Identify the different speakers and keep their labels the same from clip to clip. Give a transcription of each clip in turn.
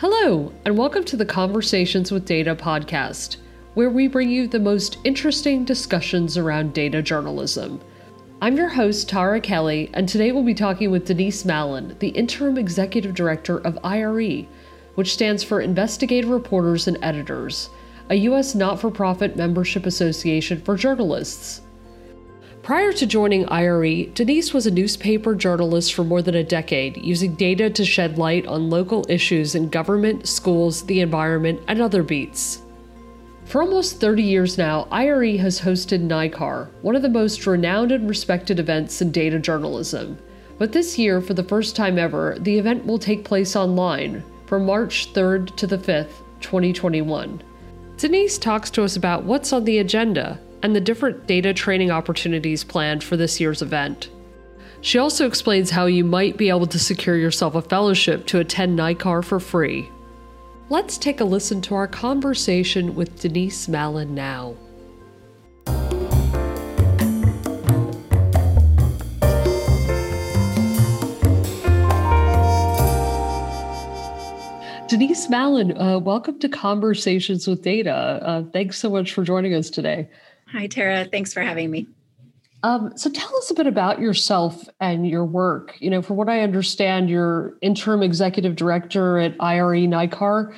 Speaker 1: Hello, and welcome to the Conversations with Data podcast, where we bring you the most interesting discussions around data journalism. I'm your host, Tara Kelly, and today we'll be talking with Denise Malan, the Interim Executive Director of IRE, which stands for Investigative Reporters and Editors, a U.S. not for profit membership association for journalists. Prior to joining IRE, Denise was a newspaper journalist for more than a decade, using data to shed light on local issues in government, schools, the environment, and other beats. For almost 30 years now, IRE has hosted NICAR, one of the most renowned and respected events in data journalism. But this year, for the first time ever, the event will take place online from March 3rd to the 5th, 2021. Denise talks to us about what's on the agenda and the different data training opportunities planned for this year's event. She also explains how you might be able to secure yourself a fellowship to attend NICAR for free. Let's take a listen to our conversation with Denise Malan now. Denise Malan, uh, welcome to Conversations with Data. Uh, thanks so much for joining us today.
Speaker 2: Hi, Tara. Thanks for having me.
Speaker 1: Um, so tell us a bit about yourself and your work. You know, from what I understand, you're interim executive director at IRE NICAR.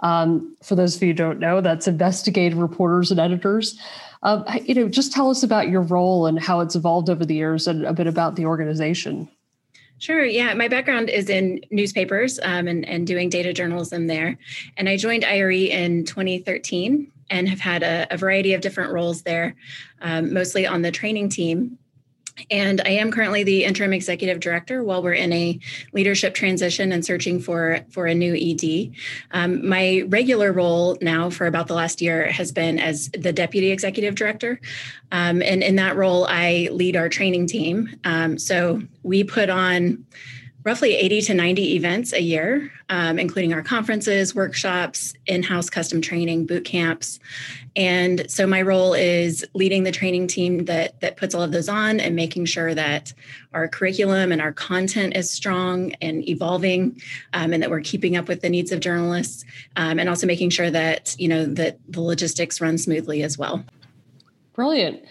Speaker 1: Um, for those of you who don't know, that's investigative reporters and editors. Um, you know, just tell us about your role and how it's evolved over the years, and a bit about the organization.
Speaker 2: Sure. Yeah. My background is in newspapers um, and, and doing data journalism there. And I joined IRE in 2013 and have had a, a variety of different roles there, um, mostly on the training team. And I am currently the interim executive director while we're in a leadership transition and searching for, for a new ED. Um, my regular role now for about the last year has been as the deputy executive director. Um, and in that role, I lead our training team. Um, so we put on roughly 80 to 90 events a year, um, including our conferences, workshops, in house custom training, boot camps. And so my role is leading the training team that, that puts all of those on and making sure that our curriculum and our content is strong and evolving um, and that we're keeping up with the needs of journalists um, and also making sure that, you know, that the logistics run smoothly as well.
Speaker 1: Brilliant.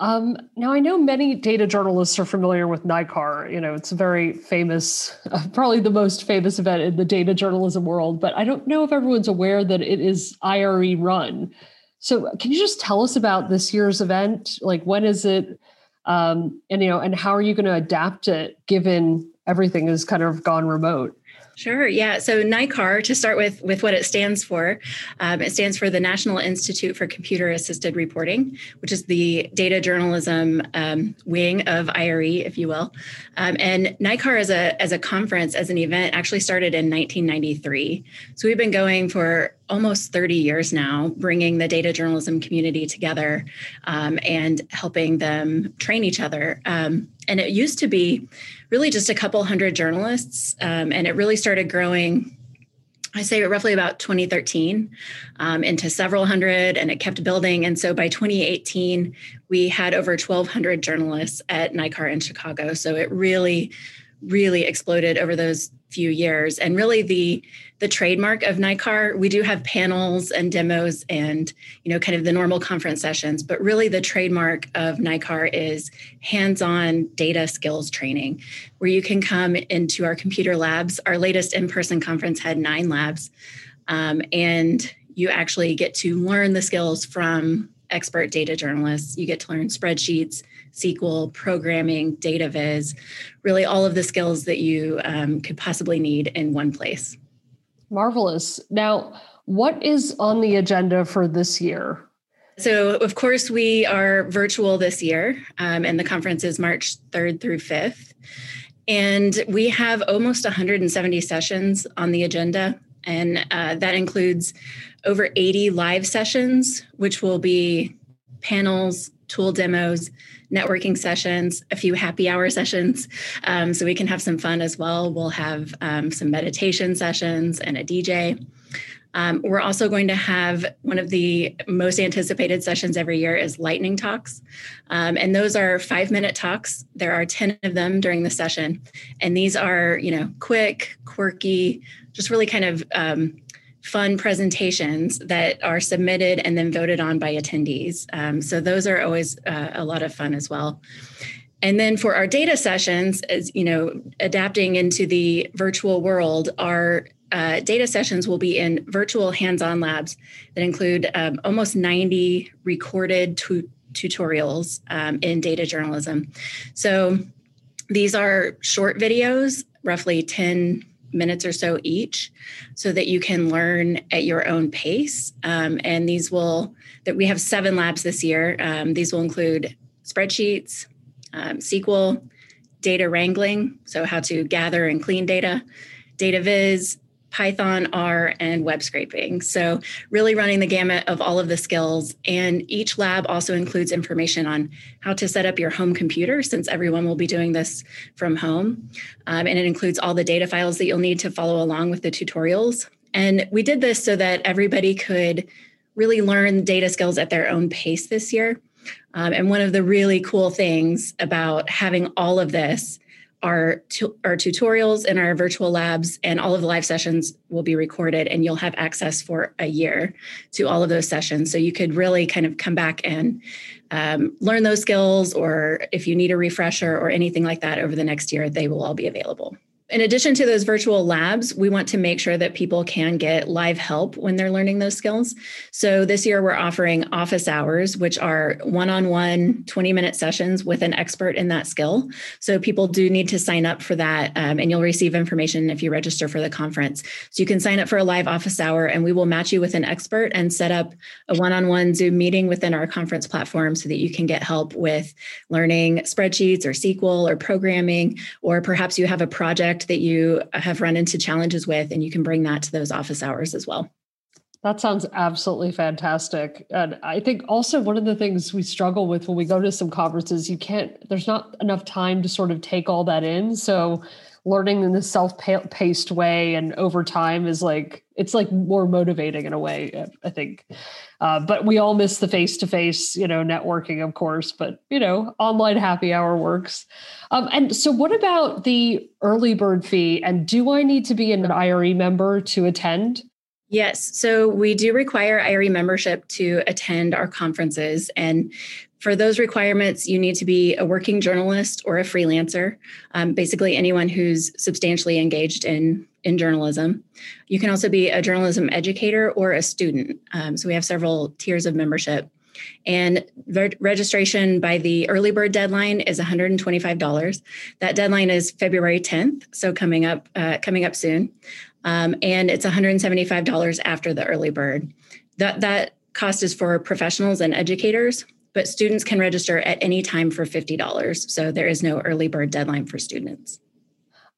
Speaker 1: Um, now, I know many data journalists are familiar with NICAR. You know, it's a very famous, uh, probably the most famous event in the data journalism world, but I don't know if everyone's aware that it is IRE run. So, can you just tell us about this year's event? Like, when is it? Um, and, you know, and how are you going to adapt it given everything has kind of gone remote?
Speaker 2: Sure. Yeah. So NICAR, to start with, with what it stands for, um, it stands for the National Institute for Computer Assisted Reporting, which is the data journalism um, wing of IRE, if you will. Um, and NICAR as a as a conference, as an event, actually started in 1993. So we've been going for almost 30 years now, bringing the data journalism community together um, and helping them train each other. And it used to be really just a couple hundred journalists, um, and it really started growing. I say roughly about 2013 um, into several hundred, and it kept building. And so by 2018, we had over 1,200 journalists at NICAR in Chicago. So it really, really exploded over those few years. And really, the the trademark of NICAR, we do have panels and demos and, you know, kind of the normal conference sessions, but really the trademark of NICAR is hands-on data skills training, where you can come into our computer labs. Our latest in-person conference had nine labs, um, and you actually get to learn the skills from expert data journalists. You get to learn spreadsheets, SQL, programming, data viz, really all of the skills that you um, could possibly need in one place.
Speaker 1: Marvelous. Now, what is on the agenda for this year?
Speaker 2: So, of course, we are virtual this year, um, and the conference is March 3rd through 5th. And we have almost 170 sessions on the agenda, and uh, that includes over 80 live sessions, which will be panels, tool demos, networking sessions, a few happy hour sessions, um, so we can have some fun as well. We'll have um, some meditation sessions and a DJ. Um, we're also going to have one of the most anticipated sessions every year is lightning talks. Um, and those are five minute talks. There are 10 of them during the session. And these are, you know, quick, quirky, just really kind of um, fun presentations that are submitted and then voted on by attendees. Um, so those are always uh, a lot of fun as well. And then for our data sessions, as you know, adapting into the virtual world, our uh, data sessions will be in virtual hands-on labs that include um, almost 90 recorded tu- tutorials um, in data journalism. So these are short videos, roughly 10 minutes or so each, so that you can learn at your own pace. Um, and these will that we have seven labs this year. Um, these will include spreadsheets, um, SQL, data wrangling, so how to gather and clean data, data viz, Python, R, and web scraping. So, really running the gamut of all of the skills. And each lab also includes information on how to set up your home computer, since everyone will be doing this from home. Um, and it includes all the data files that you'll need to follow along with the tutorials. And we did this so that everybody could really learn data skills at their own pace this year. Um, and one of the really cool things about having all of this our, our tutorials and our virtual labs and all of the live sessions will be recorded and you'll have access for a year to all of those sessions. So you could really kind of come back and um, learn those skills or if you need a refresher or anything like that over the next year they will all be available in addition to those virtual labs, we want to make sure that people can get live help when they're learning those skills. So this year we're offering office hours, which are one on one 20 minute sessions with an expert in that skill. So people do need to sign up for that, um, and you'll receive information if you register for the conference. So you can sign up for a live office hour, and we will match you with an expert and set up a one on one Zoom meeting within our conference platform so that you can get help with learning spreadsheets or SQL or programming, or perhaps you have a project that you have run into challenges with, and you can bring that to those office hours as well.
Speaker 1: That sounds absolutely fantastic. And I think also one of the things we struggle with when we go to some conferences, you can't, there's not enough time to sort of take all that in. So learning in this self-paced way and over time is like it's like more motivating in a way i think. Uh, but we all miss the face-to-face you know networking of course but you know online happy hour works. Um, and so what about the early bird fee? And do i need to be an ire member to attend
Speaker 2: Yes. So we do require IRE membership to attend our conferences. And for those requirements, you need to be a working journalist or a freelancer, um, basically anyone who's substantially engaged in, in journalism. You can also be a journalism educator or a student. Um, so we have several tiers of membership. And re- registration by the early bird deadline is $125. That deadline is February 10th, so coming up uh, coming up soon. Um, and it's $175 after the early bird. That that cost is for professionals and educators but students can register at any time for $50. So there is no early bird deadline for students.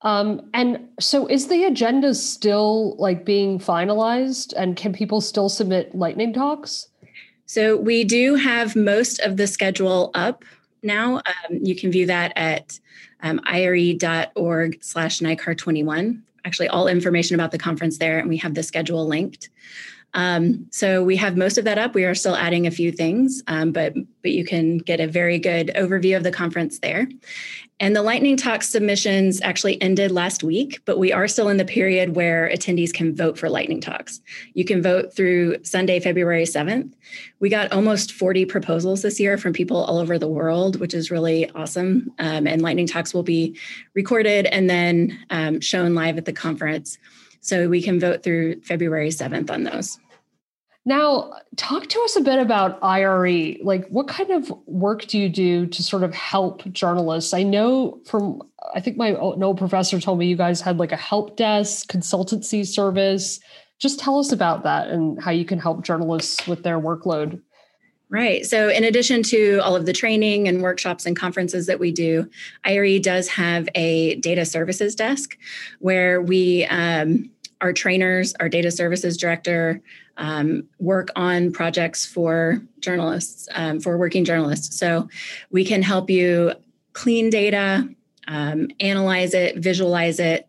Speaker 1: Um, and so is the agenda still like being finalized and can people still submit lightning talks?
Speaker 2: So we do have most of the schedule up now. Um, you can view that at um, ire.org slash NICAR21. Actually, all information about the conference there, and we have the schedule linked. Um, so we have most of that up. We are still adding a few things, um, but but you can get a very good overview of the conference there. And the Lightning Talk submissions actually ended last week, but we are still in the period where attendees can vote for Lightning Talks. You can vote through Sunday, February 7th. We got almost 40 proposals this year from people all over the world, which is really awesome. Um, and Lightning Talks will be recorded and then um, shown live at the conference. So we can vote through February 7th on those.
Speaker 1: Now, talk to us a bit about IRE. Like, what kind of work do you do to sort of help journalists? I know from, I think my old professor told me you guys had like a help desk, consultancy service. Just tell us about that and how you can help journalists with their workload.
Speaker 2: Right. So, in addition to all of the training and workshops and conferences that we do, IRE does have a data services desk where we um, our trainers, our data services director, um, work on projects for journalists, um, for working journalists. So we can help you clean data, um, analyze it, visualize it.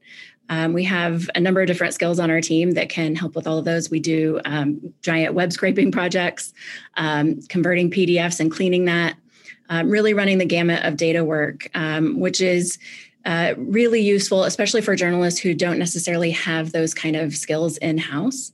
Speaker 2: Um, we have a number of different skills on our team that can help with all of those. We do um, giant web scraping projects, um, converting PDFs and cleaning that, really running the gamut of data work, which is uh, really useful, especially for journalists who don't necessarily have those kind of skills in house.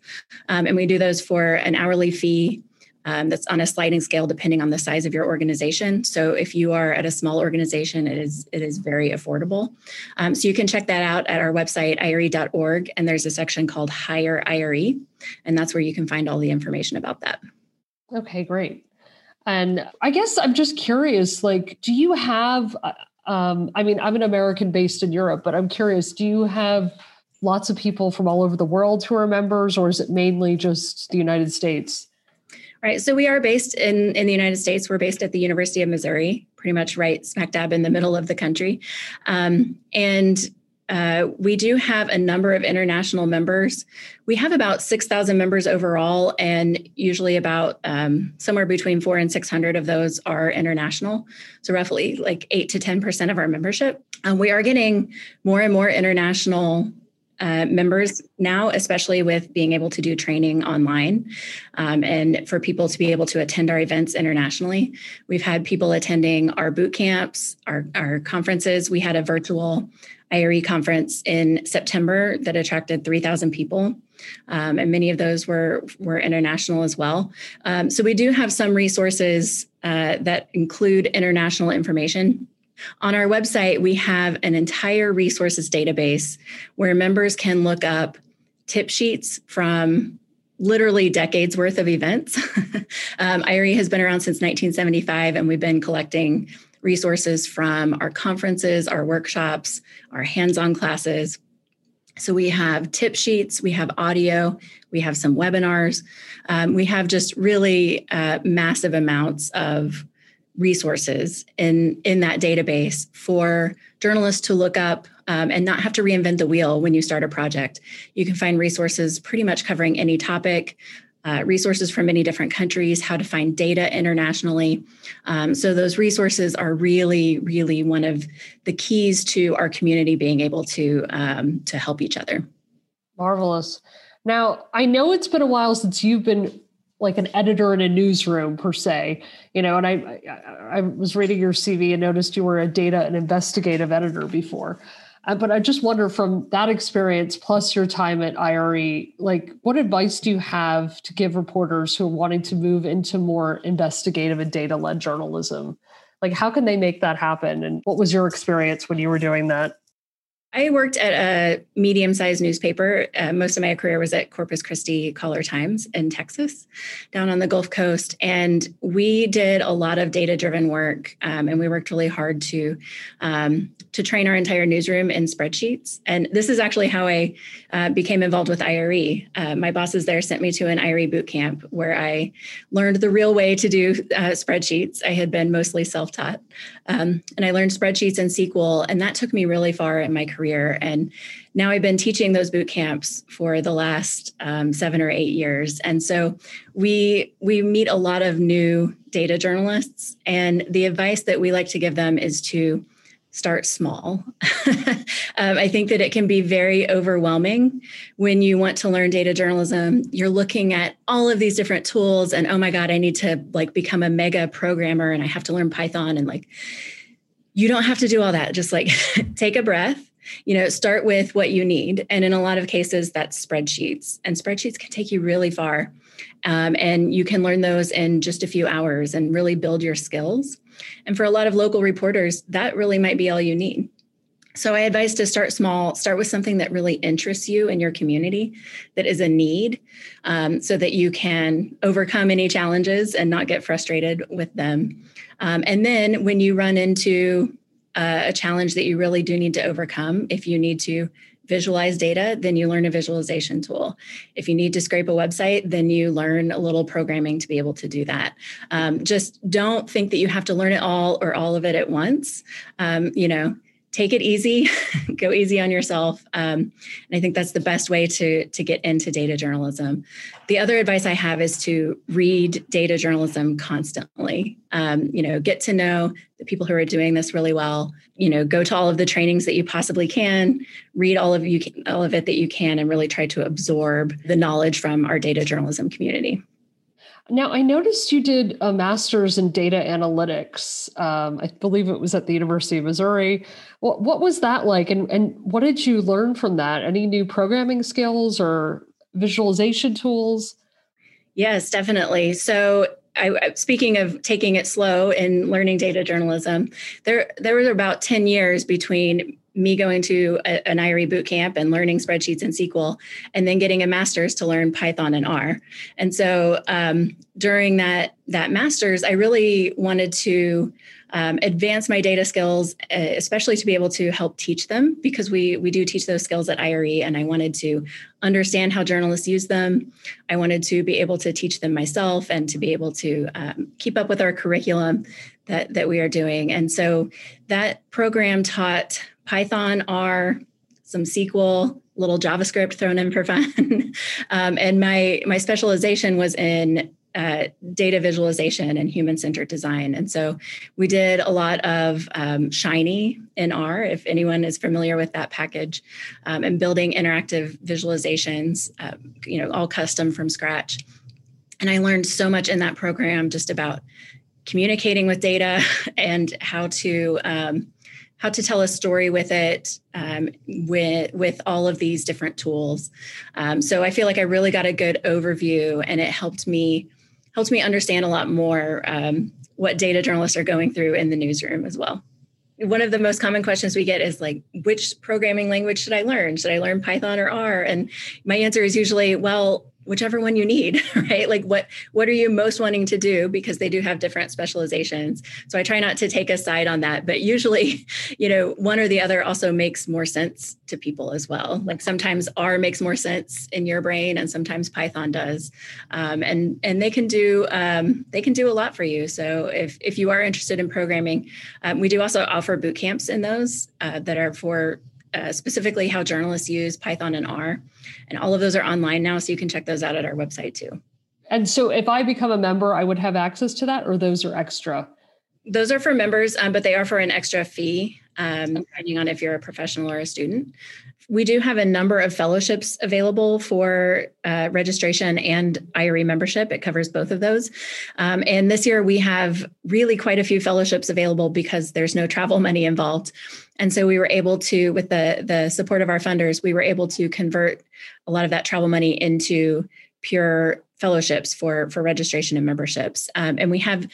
Speaker 2: Um, and we do those for an hourly fee. Um, that's on a sliding scale depending on the size of your organization. So if you are at a small organization, it is it is very affordable. Um, so you can check that out at our website ire.org, and there's a section called Hire IRE, and that's where you can find all the information about that.
Speaker 1: Okay, great. And I guess I'm just curious, like, do you have? Uh, um, I mean, I'm an American based in Europe, but I'm curious, do you have lots of people from all over the world who are members, or is it mainly just the United States?
Speaker 2: Right. So we are based in, in the United States. We're based at the University of Missouri, pretty much right smack dab in the middle of the country. Um, and uh, we do have a number of international members. We have about 6,000 members overall, and usually about um, somewhere between four and 600 of those are international. So, roughly like 8 to 10% of our membership. Um, we are getting more and more international uh, members now, especially with being able to do training online um, and for people to be able to attend our events internationally. We've had people attending our boot camps, our, our conferences. We had a virtual IRE conference in September that attracted 3,000 people. Um, and many of those were, were international as well. Um, so we do have some resources uh, that include international information. On our website, we have an entire resources database where members can look up tip sheets from literally decades worth of events. um, IRE has been around since 1975, and we've been collecting resources from our conferences, our workshops, our hands on classes. So we have tip sheets, we have audio, we have some webinars. Um, we have just really uh, massive amounts of resources in, in that database for journalists to look up um, and not have to reinvent the wheel when you start a project. You can find resources pretty much covering any topic, uh, resources from many different countries, how to find data internationally. Um, so, those resources are really, really one of the keys to our community being able to, um, to help each other.
Speaker 1: Marvelous. Now, I know it's been a while since you've been like an editor in a newsroom per se, you know, and I, I, I was reading your CV and noticed you were a data and investigative editor before. Uh, but I just wonder from that experience plus your time at IRE, like what advice do you have to give reporters who are wanting to move into more investigative and data led journalism? Like, how can they make that happen? And what was your experience when you were doing that?
Speaker 2: I worked at a medium sized newspaper. Uh, most of my career was at Corpus Christi Caller Times in Texas, down on the Gulf Coast. And we did a lot of data driven work. Um, and we worked really hard to, um, to train our entire newsroom in spreadsheets. And this is actually how I uh, became involved with IRE. Uh, my bosses there sent me to an IRE boot camp where I learned the real way to do uh, spreadsheets. I had been mostly self taught. Um, and I learned spreadsheets and SQL. And that took me really far in my career career. And now I've been teaching those boot camps for the last um, seven or eight years. And so we we meet a lot of new data journalists, and the advice that we like to give them is to start small. um, I think that it can be very overwhelming when you want to learn data journalism. You're looking at all of these different tools, and oh my God, I need to like become a mega programmer, and I have to learn Python, and like you don't have to do all that. Just like take a breath you know start with what you need. And in a lot of cases that's spreadsheets. And spreadsheets can take you really far um, and you can learn those in just a few hours and really build your skills. And for a lot of local reporters that really might be all you need. So I advise to start small, start with something that really interests you in your community, that is a need, um, so that you can overcome any challenges and not get frustrated with them. Um, and then when you run into uh, a challenge that you really do need to overcome. If you need to visualize data, then you learn a visualization tool. If you need to scrape a website, then you learn a little programming to be able to do that. Um, just don't think that you have to learn it all or all of it at once. Um, you know, take it easy, go easy on yourself. Um, and I think that's the best way to, to get into data journalism. The other advice I have is to read data journalism constantly. Um, you know, get to know the people who are doing this really well. You know, go to all of the trainings that you possibly can, read all of you all of it that you can, and really try to absorb the knowledge from our data journalism community.
Speaker 1: Now, I noticed you did a master's in data analytics. Um, I believe it was at the University of Missouri. What, what was that like, and, and what did you learn from that? Any new programming skills or visualization tools?
Speaker 2: Yes, definitely. So, I, speaking of taking it slow in learning data journalism, there there was about ten years between me going to a, an IRE boot camp and learning spreadsheets and SQL, and then getting a master's to learn Python and R. And so um, during that that master's, I really wanted to um, advance my data skills, uh, especially to be able to help teach them because we we do teach those skills at IRE, and I wanted to understand how journalists use them. I wanted to be able to teach them myself and to be able to um, keep up with our curriculum that that we are doing. And so that program taught Python, R, some SQL, little JavaScript thrown in for fun. um, and my my specialization was in uh, data visualization and human centered design. And so we did a lot of um, Shiny in R, if anyone is familiar with that package, um, and building interactive visualizations, uh, you know, all custom from scratch. And I learned so much in that program just about communicating with data and how to um, how to tell a story with it um, with with all of these different tools. Um, so I feel like I really got a good overview, and it helped me helped me understand a lot more um, what data journalists are going through in the newsroom as well. One of the most common questions we get is like, which programming language should I learn? Should I learn Python or R? And my answer is usually, well, whichever one you need right? Like what what are you most wanting to do? Because they do have different specializations. So i try not to take a side on that but usually you know one or the other also makes more sense to people as well. Like sometimes r makes more sense in your brain and sometimes python does. Um, and and they can do um, they can do a lot for you. So if if you are interested in programming um, we do also offer boot camps in those uh, that are for uh, specifically how journalists use Python and R. And all of those are online now, so you can check those out at our website too.
Speaker 1: And so if I become a member, I would have access to that, or those are extra?
Speaker 2: Those are for members, um, but they are for an extra fee, um, depending on if you're a professional or a student. We do have a number of fellowships available for uh, registration and IRE membership. It covers both of those. Um, and this year we have really quite a few fellowships available because there's no travel money involved. And so we were able to, with the, the support of our funders, we were able to convert a lot of that travel money into pure fellowships for for registration and memberships um, and we have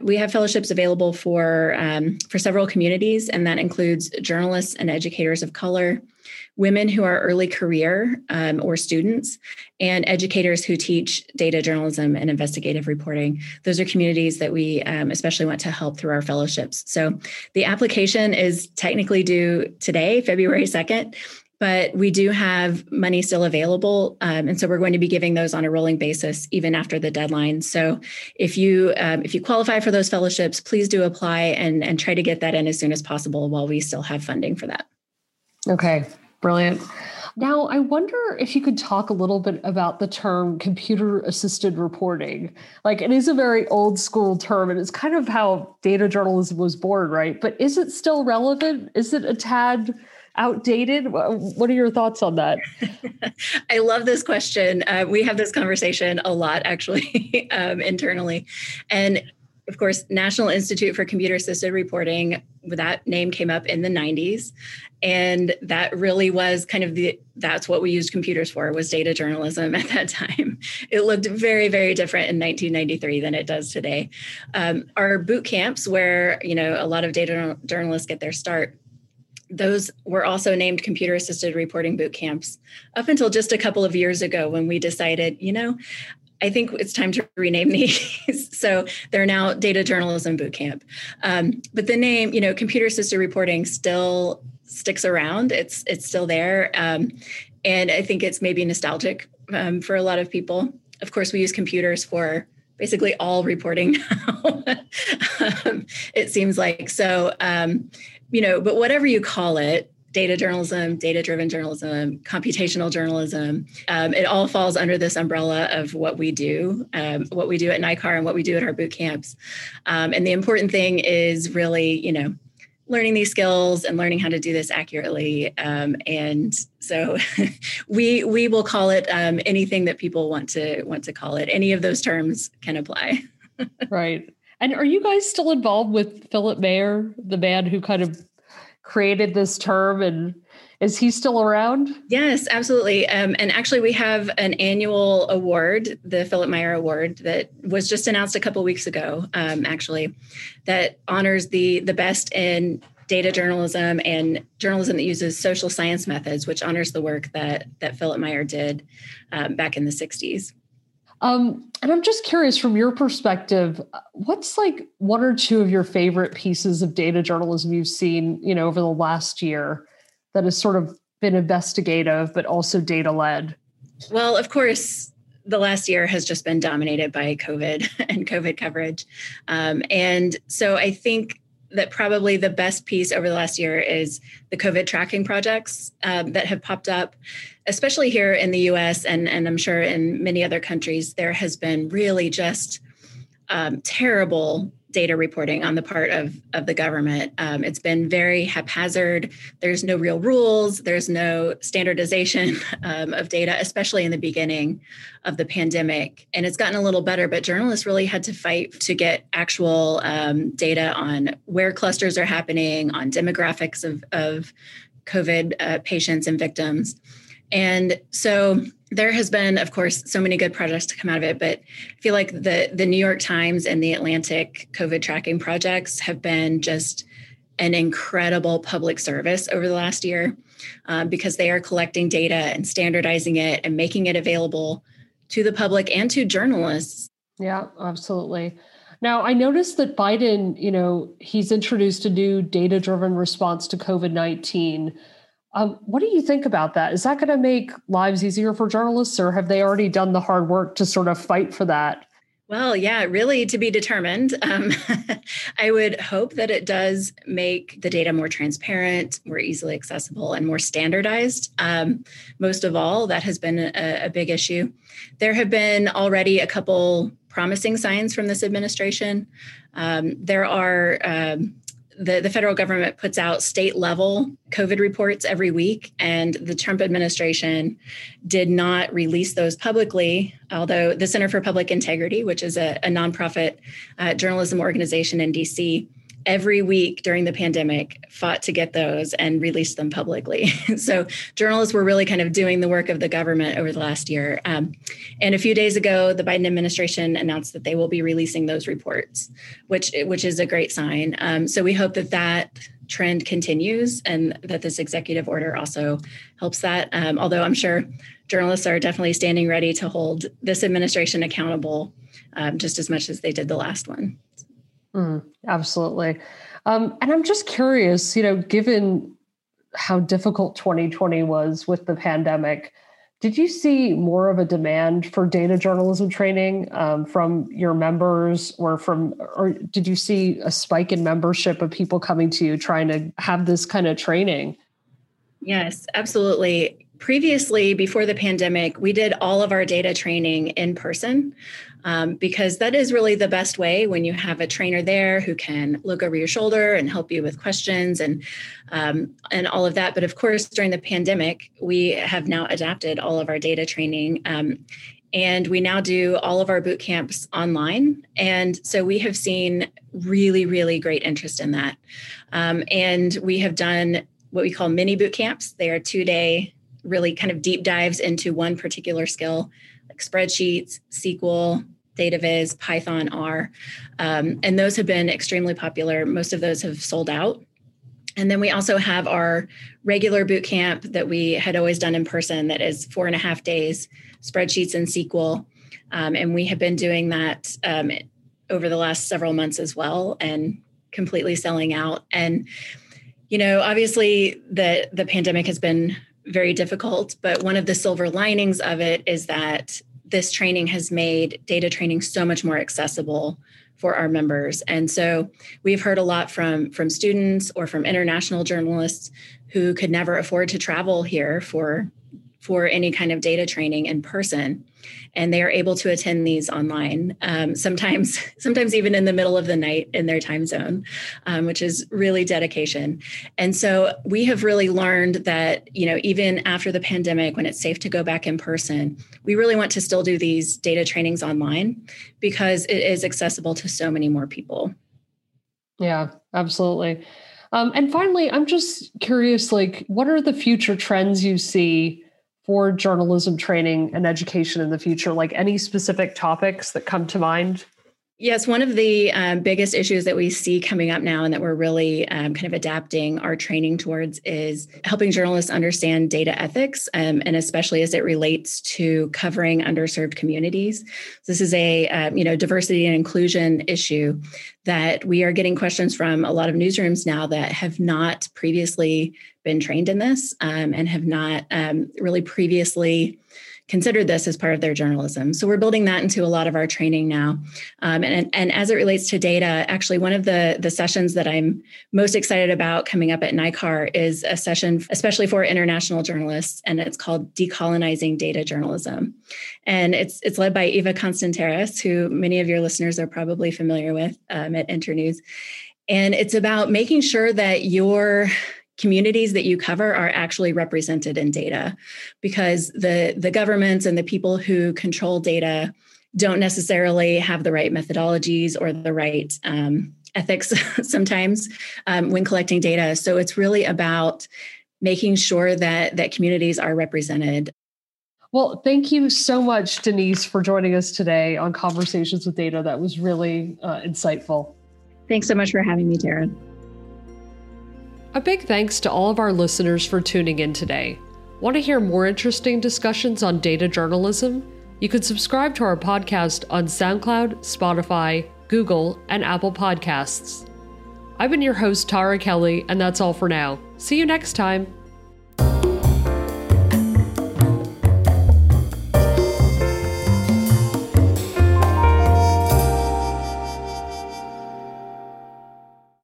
Speaker 2: we have fellowships available for um, for several communities and that includes journalists and educators of color women who are early career um, or students, and educators who teach data journalism and investigative reporting. Those are communities that we um, especially want to help through our fellowships. So the application is technically due today, February 2nd. But we do have money still available, um, and so we're going to be giving those on a rolling basis even after the deadline. So, if you um, if you qualify for those fellowships, please do apply and and try to get that in as soon as possible while we still have funding for that.
Speaker 1: Okay, Brilliant. Now, I wonder if you could talk a little bit about the term computer assisted reporting. Like, it is a very old school term, and it's kind of how data journalism was born, right? But is it still relevant? Is it a tad outdated? What are your thoughts on that?
Speaker 2: I love this question. Uh, we have this conversation a lot, actually, um, internally. And of course, National Institute for Computer Assisted Reporting, that name came up in the 90s. And that really was kind of the that's what we used computers for was data journalism at that time. It looked very, very different in 1993 than it does today. Um, our boot camps, where you know a lot of data journalists get their start, those were also named computer assisted reporting boot camps up until just a couple of years ago when we decided, you know, I think it's time to rename these. so they're now Data Journalism Bootcamp. Um, but the name, you know, computer assisted reporting still sticks around. It's it's still there, um, and I think it's maybe nostalgic um, for a lot of people. Of course, we use computers for basically all reporting. Um, it seems like so. You know, but whatever you call it, data journalism, data driven journalism, computational journalism. Um, it all falls under this umbrella of what we do, um, what we do at NICAR and what we do at our boot camps. Um, and the important thing is really, you know, learning these skills and learning how to do this accurately. Um, and so we we will call it um, anything that people want to want to call it. Any of those terms can apply.
Speaker 1: right. And are you guys still involved with Philip Meyer, the man who kind of created this term and is he still around?
Speaker 2: Yes, absolutely. Um, and actually, we have an annual award, the Philip Meyer Award, that was just announced a couple weeks ago. Um, actually, that honors the the best in data journalism and journalism that uses social science methods, which honors the work that that Philip Meyer did um, back in the '60s.
Speaker 1: Um, and I'm just curious from your perspective, what's like one or two of your favorite pieces of data journalism you've seen, you know, over the last year that has sort of been investigative but also data led?
Speaker 2: Well, of course, the last year has just been dominated by COVID and COVID coverage. Um, and so I think that probably the best piece over the last year is the COVID tracking projects um, that have popped up, especially here in the US and, and I'm sure in many other countries. There has been really just um, terrible data reporting on the part of, of the government. Um, it's been very haphazard. There's no real rules, there's no standardization um, of data, especially in the beginning of the pandemic. And it's gotten a little better, but journalists really had to fight to get actual um, data on where clusters are happening, on demographics of, of COVID uh, patients and victims. And so there has been, of course, so many good projects to come out of it, but I feel like the the New York Times and the Atlantic COVID tracking projects have been just an incredible public service over the last year um, because they are collecting data and standardizing it and making it available to the public and to journalists.
Speaker 1: Yeah, absolutely. Now, I noticed that Biden, you know, he's introduced a new data driven response to COVID 19 um, what do you think about that? Is that going to make lives easier for journalists, or have they already done the hard work to sort of fight for that?
Speaker 2: Well, yeah, really to be determined. Um, I would hope that it does make the data more transparent, more easily accessible, and more standardized. Um, most of all, that has been a, a, big issue. There have been already a couple promising signs from this administration. Um, there are um, the, the federal government puts out state level COVID reports every week, and the Trump administration did not release those publicly. Although the Center for Public Integrity, which is a, a nonprofit uh, journalism organization in DC, every week during the pandemic fought to get those and released them publicly. so journalists were really kind of doing the work of the government over the last year. Um, and a few days ago, the Biden administration announced that they will be releasing those reports, which which is a great sign. Um, so we hope that that trend continues and that this executive order also helps that. Um, although I'm sure journalists are definitely standing ready to hold this administration accountable um, just as much as they did the last one.
Speaker 1: Mm, absolutely. Um, and I'm just curious, you know, given how difficult 2020 was with the pandemic, did you see more of a demand for data journalism training um, from your members or from, or did you see a spike in membership of people coming to you trying to have this kind of training?
Speaker 2: Yes, absolutely. Previously, before the pandemic, we did all of our data training in person um, because that is really the best way when you have a trainer there who can look over your shoulder and help you with questions and um, and all of that. But of course, during the pandemic, we have now adapted all of our data training. Um, and we now do all of our boot camps online. And so we have seen really, really great interest in that. Um, and we have done what we call mini boot camps. They are two day, really kind of deep dives into one particular skill spreadsheets, SQL, DataViz, Python, R. Um, and those have been extremely popular. Most of those have sold out. And then we also have our regular boot camp that we had always done in person that is four and a half days, spreadsheets and SQL. Um, and we have been doing that um, over the last several months as well and completely selling out. And, you know, obviously the, the pandemic has been very difficult, but one of the silver linings of it is that this training has made data training so much more accessible for our members. And so we've heard a lot from from students or from international journalists who could never afford to travel here for for any kind of data training in person and they are able to attend these online um, sometimes sometimes even in the middle of the night in their time zone um, which is really dedication. And so we have really learned that you know even after the pandemic when it's safe to go back in person we really want to still do these data trainings online because it is accessible to so many more people.
Speaker 1: Yeah absolutely. Um, and finally i'm just curious like what are the future trends you see for journalism training and education in the future? Like any specific topics that come to mind?
Speaker 2: Yes, one of the um, biggest issues that we see coming up now and that we're really um, kind of adapting our training towards is helping journalists understand data ethics, um, and especially as it relates to covering underserved communities. This is a um, you know diversity and inclusion issue that we are getting questions from a lot of newsrooms now that have not previously been trained in this um, and have not um, really previously considered this as part of their journalism. So we're building that into a lot of our training now. Um, and, and as it relates to data, actually, one of the, the sessions that I'm most excited about coming up at NICAR is a session, especially for international journalists, and it's called Decolonizing Data Journalism. And it's, it's led by Eva Constantaras, who many of your listeners are probably familiar with um, at Internews. And it's about making sure that your communities that you cover are actually represented in data because the the governments and the people who control data don't necessarily have the right methodologies or the right um, ethics sometimes um, when collecting data. So it's really about making sure that that communities are represented.
Speaker 1: Well thank you so much denise for joining us today on conversations with data. That was really uh, insightful.
Speaker 2: Thanks so much for having me tara
Speaker 1: a big thanks to all of our listeners for tuning in today. Want to hear more interesting discussions on data journalism? You can subscribe to our podcast on SoundCloud, Spotify, Google, and Apple Podcasts. I've been your host, Tara Kelly, and that's all for now. See you next time.